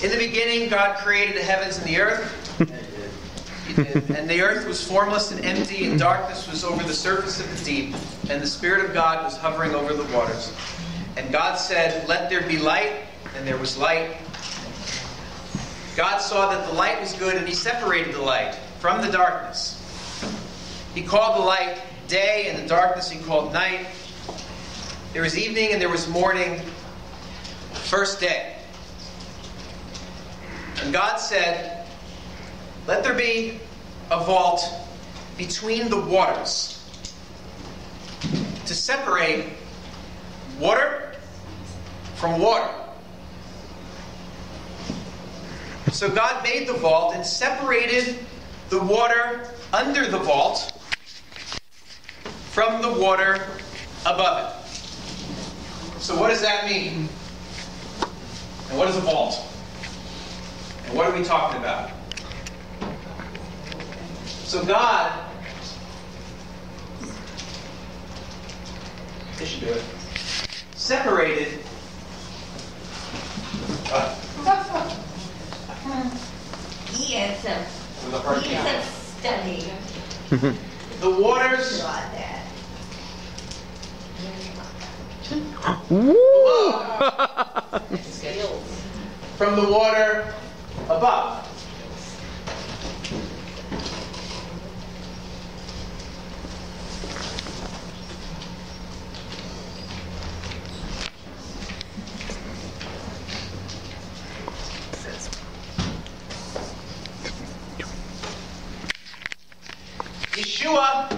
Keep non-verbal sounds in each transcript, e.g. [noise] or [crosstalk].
In the beginning, God created the heavens and the earth. And the earth was formless and empty, and darkness was over the surface of the deep, and the Spirit of God was hovering over the waters. And God said, Let there be light, and there was light. God saw that the light was good, and He separated the light from the darkness. He called the light day, and the darkness He called night. There was evening, and there was morning, first day. And God said, Let there be a vault between the waters to separate water from water. So God made the vault and separated the water under the vault from the water above it. So, what does that mean? And what is a vault? And what are we talking about? So, God, this should do it, separated. Uh, He is a, with a he is a study the waters. About from the water above. Yeshua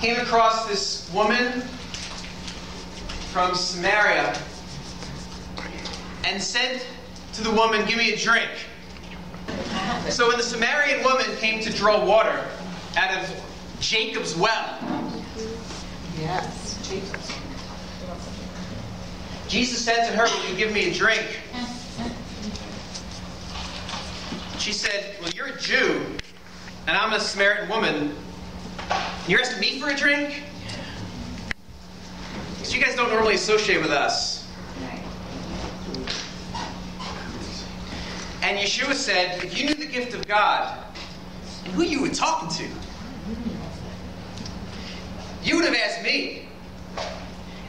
came across this woman from Samaria and said to the woman, Give me a drink. So when the Samaritan woman came to draw water out of Jacob's well, Yes, Jesus. Jesus said to her, Will you give me a drink? She said, Well, you're a Jew, and I'm a Samaritan woman. and You're asking me for a drink? Because you guys don't normally associate with us. And Yeshua said, If you knew the gift of God who you were talking to, you would have asked me,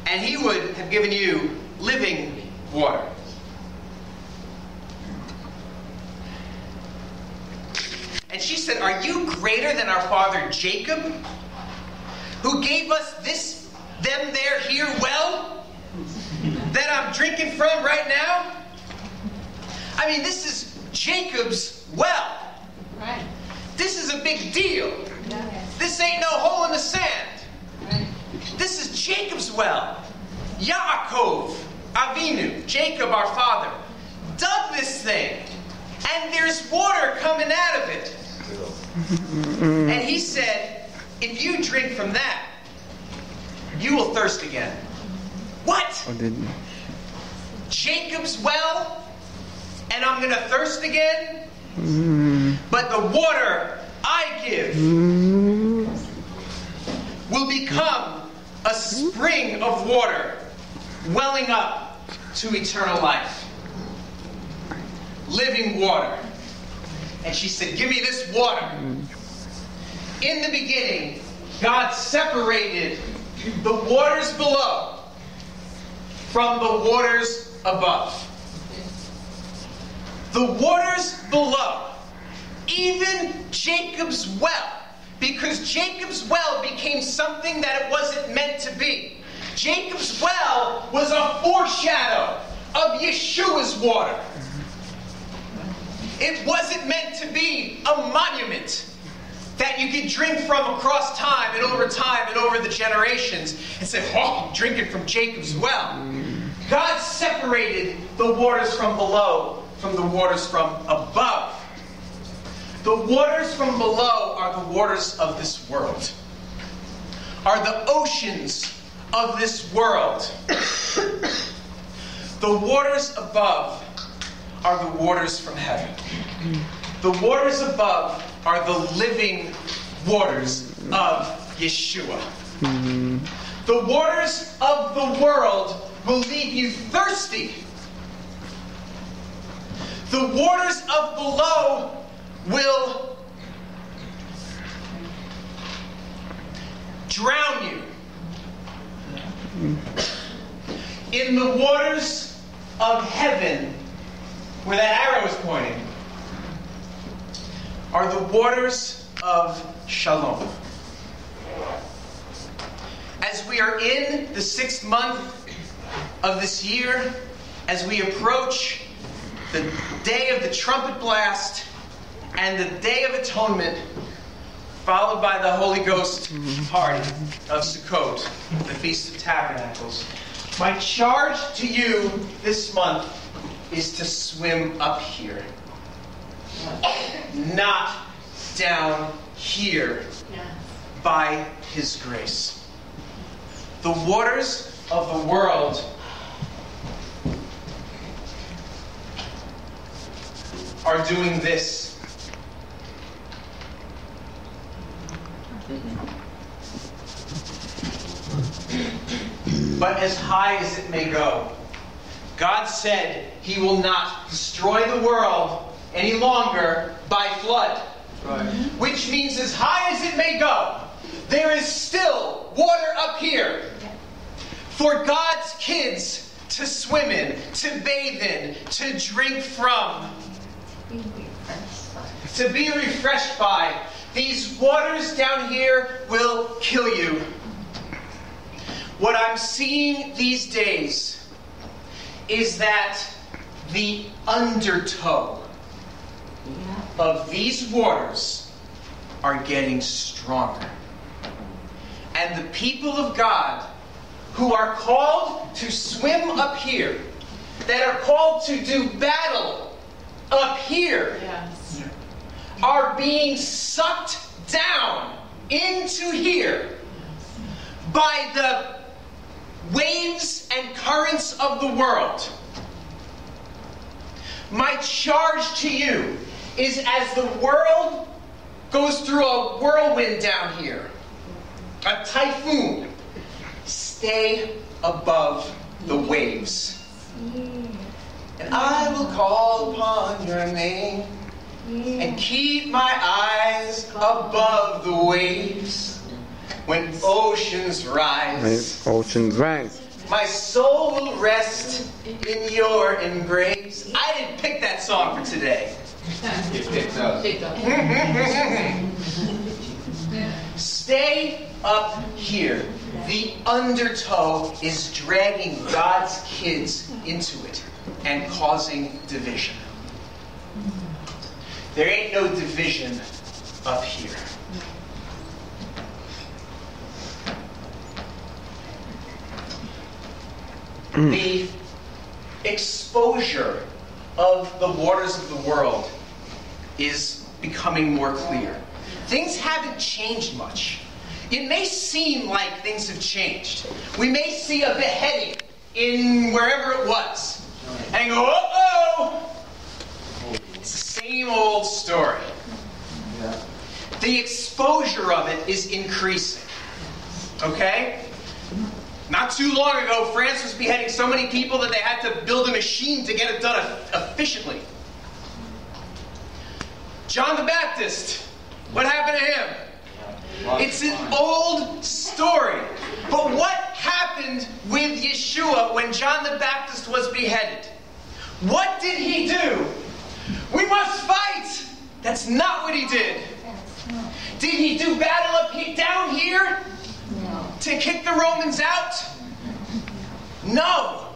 and he would have given you living water. And she said, Are you greater than our father Jacob, who gave us this, them, there, here well, that I'm drinking from right now? I mean, this is Jacob's well. Right. This is a big deal. This ain't no hole in the sand. Right. This is Jacob's well. Yaakov, Avinu, Jacob our father, dug this thing. And there's water coming out of it. [laughs] And he said, if you drink from that, you will thirst again. What? Oh, didn't. Jacob's well? And I'm going to thirst again? But the water I give will become a spring of water welling up to eternal life. Living water. And she said, Give me this water. In the beginning, God separated the waters below from the waters above. The waters below, even Jacob's well, because Jacob's well became something that it wasn't meant to be. Jacob's well was a foreshadow of Yeshua's water. It wasn't meant to be a monument that you could drink from across time and over time and over the generations and say, Oh, drinking from Jacob's well. God separated the waters from below from the waters from above. The waters from below are the waters of this world, are the oceans of this world. [coughs] the waters above are the waters from heaven. The waters above are the living waters of Yeshua. Hmm. The waters of the world will leave you thirsty. The waters of below will drown you. In the waters of heaven, where that arrow is pointing, are the waters of shalom. As we are in the sixth month of this year, as we approach the day of the trumpet blast and the day of atonement, followed by the Holy Ghost party of Sukkot, the Feast of Tabernacles. My charge to you this month is to swim up here, not down here by His grace. The waters of the world are doing this. But as high as it may go, God said He will not destroy the world any longer by flood. Which means, as high as it may go, there is still water up here for God's kids to swim in, to bathe in, to drink from, to be refreshed by. These waters down here will kill you. What I'm seeing these days is that the undertow of these waters are getting stronger. And the people of God who are called to swim up here, that are called to do battle up here, Yes. are being sucked down into here by the waves and currents of the world. My charge to you is as the world goes through a whirlwind down here, a typhoon, stay above the waves. Mm. And I will call upon your name and keep my eyes above the waves when oceans rise. When oceans rise. My soul will rest in your embrace. I didn't pick that song for today. You picked up. [laughs] Stay up here. The undertow is dragging God's kids into it and causing division. There ain't no division up here. Mm. the exposure of the waters of the world is becoming more clear. Things haven't changed much. It may seem like things have changed. We may see a beheading in wherever it was and go, uh oh! It's the same old story. The exposure of it is increasing. Okay? Not too long ago, France was beheading so many people that they had to build a machine to get it done efficiently. John the Baptist, what happened to him? It's an old story. But what happened with Yeshua when John the Baptist was beheaded? What did he do? We must fight! That's not what he did. Did he do battle up he- down here to kick the Romans out? No.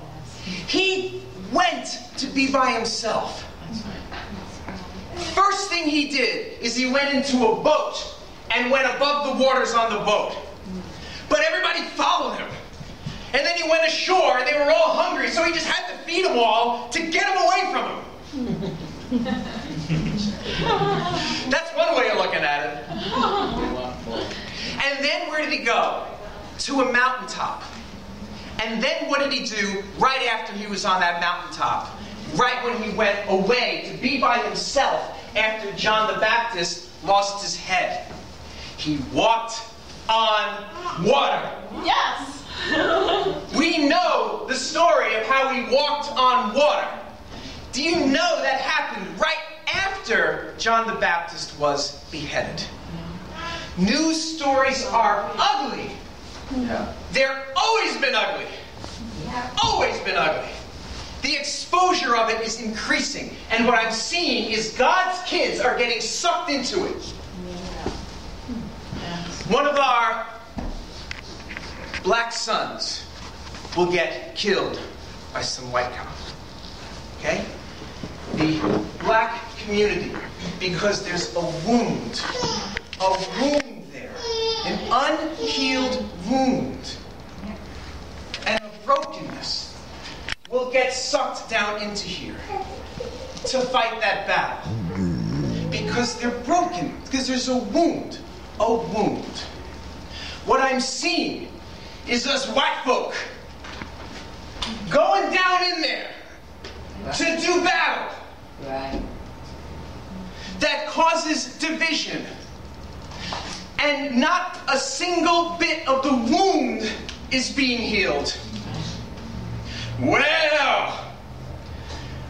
He went to be by himself. First thing he did is he went into a boat and went above the waters on the boat. But everybody followed him. And then he went ashore and they were all hungry, so he just had to feed them all to get them away from him. [laughs] That's one way of looking at it. And then where did he go? To a mountaintop. And then what did he do right after he was on that mountaintop? Right when he went away to be by himself after John the Baptist lost his head. He walked on water. Yes. [laughs] We know the story of how he walked on water. Do you know that happened right after John the Baptist was beheaded? News stories are ugly. Yeah. They're always been ugly. Yeah. Always been ugly. The exposure of it is increasing. And what I'm seeing is God's kids are getting sucked into it. One of our black sons will get killed by some white cop. Okay? The black community, because there's a wound, a wound there, an unhealed wound, and a brokenness, will get sucked down into here to fight that battle. Because they're broken, because there's a wound, a wound. What I'm seeing is us white folk going down in there to do battle Right. that causes division. And not a single bit of the wound is being healed. Well,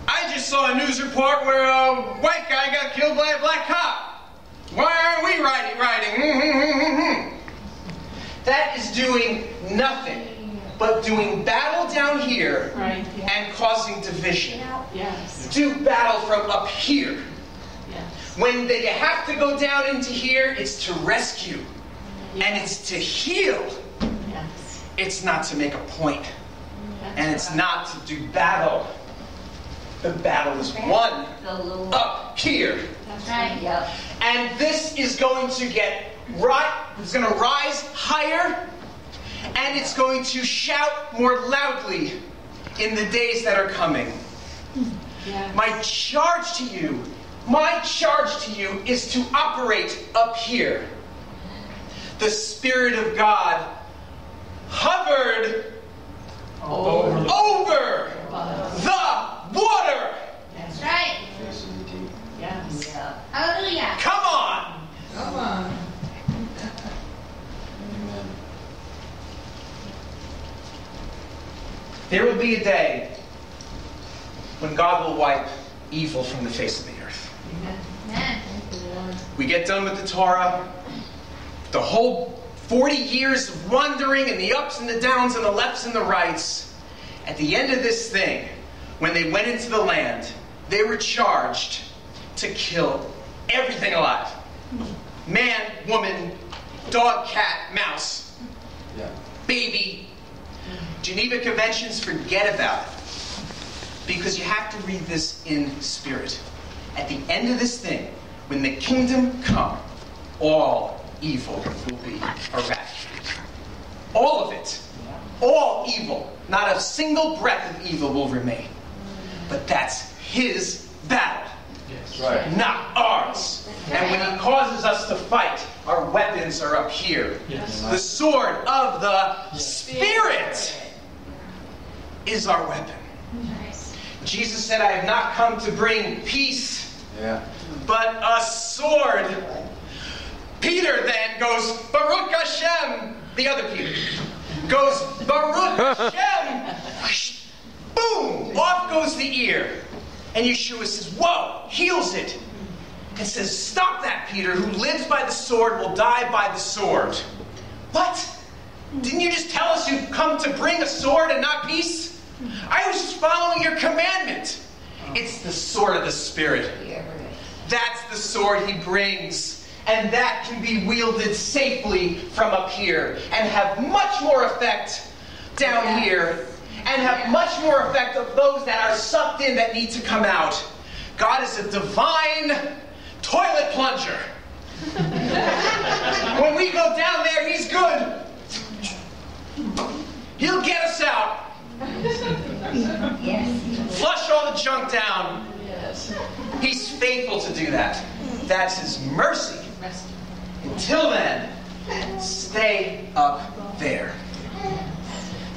I just saw a news report where a white guy got killed by a black cop. Why aren't we riding? riding? Hmm, hmm, hmm, that is doing nothing but doing battle down here Right, yeah. and causing division. Yes, Do battle from up here. yes. When they have to go down into here, it's to rescue and it's to heal. Yes. It's not to make a point, That's and it's right. not to do battle. The battle is won up here. That's Right. Yep. And this is going to get right, it's going to rise higher, and it's going to shout more loudly in the days that are coming. Yes. My charge to you, my charge to you is to operate up here. The Spirit of God hovered Over. over the water. That's right. Yes. Yep. Hallelujah. Come on. Come on. Amen. There will be a day when God will wipe evil from the face of the earth. Amen. We get done with the Torah, the whole 40 years of wandering and the ups and the downs and the lefts and the rights. At the end of this thing, when they went into the land, they were charged to kill everything alive man, woman, dog, cat, mouse, Yeah. baby. Geneva Conventions, forget about it. Because you have to read this in spirit. At the end of this thing, when the kingdom come, all evil will be eradicated. All of it. All evil. Not a single breath of evil will remain. But that's his battle That's right. not ours. And when he causes us to fight, our weapons are up here. The sword of the Spirit is our weapon. Jesus said, I have not come to bring peace, Yeah. but a sword. Peter then goes, Baruch Hashem. The other Peter goes, Baruch [laughs] Hashem. Boom! Off goes the ear. And Yeshua says, Whoa! Heals it. And says, Stop that, Peter. Who lives by the sword will die by the sword. What? Didn't you just tell us you've come to bring a sword and not peace? I was just following your commandment. It's the sword of the Spirit. That's the sword he brings. And that can be wielded safely from up here and have much more effect down here and have much more effect of those that are sucked in that need to come out. God is a divine toilet plunger. [laughs] when we go down there, he's good. He'll get us out, Yes. flush all the junk down. Yes. He's faithful to do that. That's his mercy. Until then, stay up there.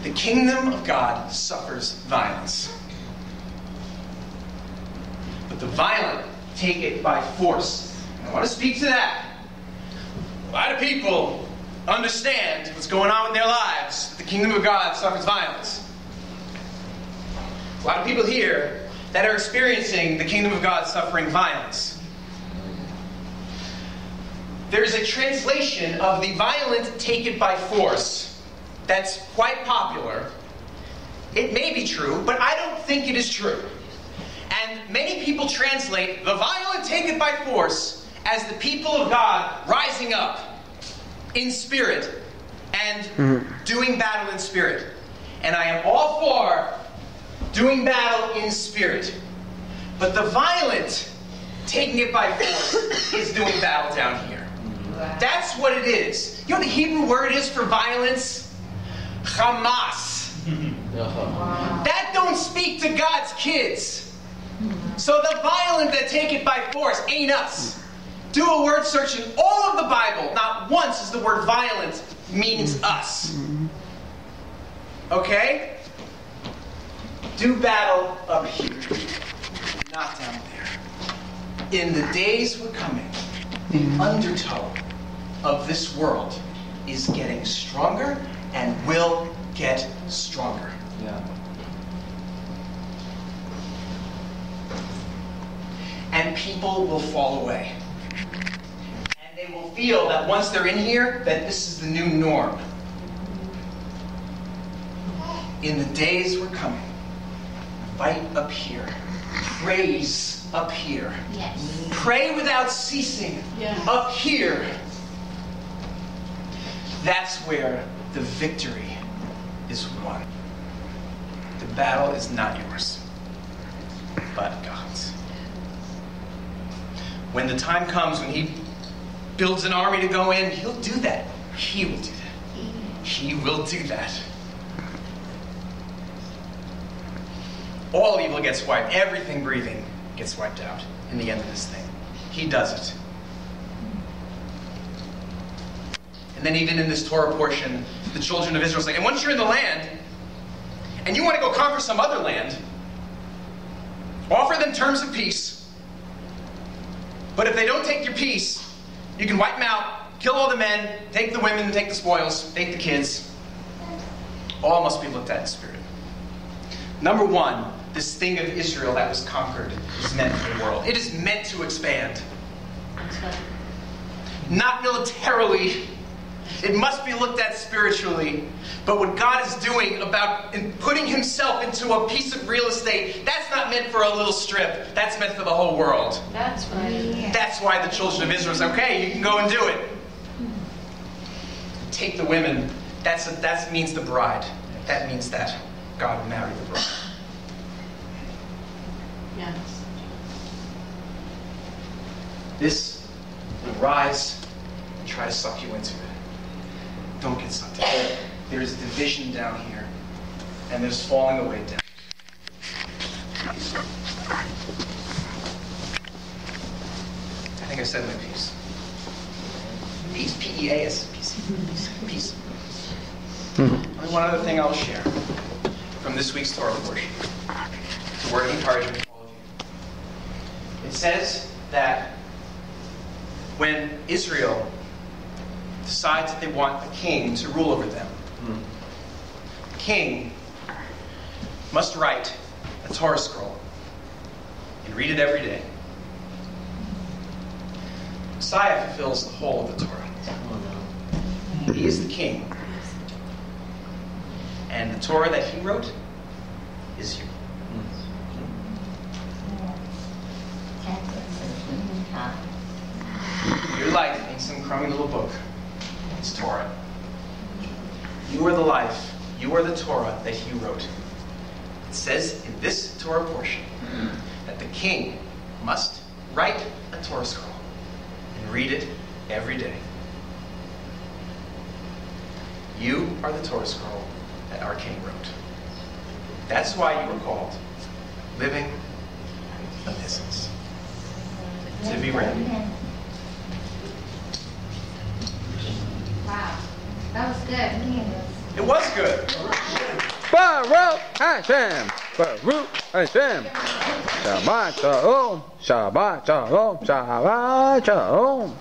The kingdom of God suffers violence. But the violent take it by force. I want to speak to that. A lot of people understand what's going on in their lives, the kingdom of God suffers violence. A lot of people here that are experiencing the kingdom of God suffering violence. There's a translation of the violent take it by force that's quite popular. It may be true, but I don't think it is true. And many people translate the violent take it by force as the people of God rising up in spirit and hmm. doing battle in spirit. And I am all for doing battle in spirit. But the violent taking it by force is doing battle down here. That's what it is. You know what the Hebrew word is for violence? Hamas. Uh-huh. That don't speak to God's kids. So the violent that take it by force ain't us. Do a word search in all of the Bible. Not once is the word violent means mm-hmm. us. Mm-hmm. Okay? Do battle up here, not down there. In the days we're coming, the mm-hmm. undertow of this world is getting stronger and will get stronger. Yeah. and people will fall away. And they will feel that once they're in here, that this is the new norm. In the days we're coming, fight up here, praise up here, Yes. pray without ceasing Yeah. up here. That's where the victory is won. The battle is not yours, but God's. When the time comes when He builds an army to go in, He'll do that. He will do that. He will do that. All evil gets wiped. Everything breathing gets wiped out in the end of this thing. He does it. And then, even in this Torah portion, the children of Israel say, and once you're in the land, and you want to go conquer some other land, offer them terms of peace. But if they don't take your peace, you can wipe them out, kill all the men, take the women, take the spoils, take the kids. All must be looked at in spirit. Number one, this thing of Israel that was conquered is meant for the world. It is meant to expand. Not militarily. It must be looked at spiritually. But what God is doing about putting himself into a piece of real estate, that's not meant for a little strip. That's meant for the whole world. That's right. That's why the children of Israel say, okay, you can go and do it. Take the women. That's a, that means the bride. That means that God will marry the bride. Yes. This will rise and try to suck you into it. Don't get sucked it. There's division down here, and there's falling away down. I think I said my piece. Peace, P E A S, peace, peace, peace. Only one other thing I'll share from this week's Torah portion. It's a word of encouragement for all of you. It says that when Israel decides that they want a king to rule over them, the king must write a Torah scroll and read it every day. Messiah fulfills the whole of the Torah. He is the king. And the Torah that he wrote is you. Your life ain't some crummy little book. It's Torah. You are the life. You are the Torah that he wrote. It says in this Torah portion that the king must write a Torah scroll and read it every day. You are the Torah scroll that our king wrote. That's why you were called living epistles to be read. That was good. It was good. Baruch Hashem. Baruch Hashem. Shabbat Shalom. Shabbat Shalom. Shabbat Shalom.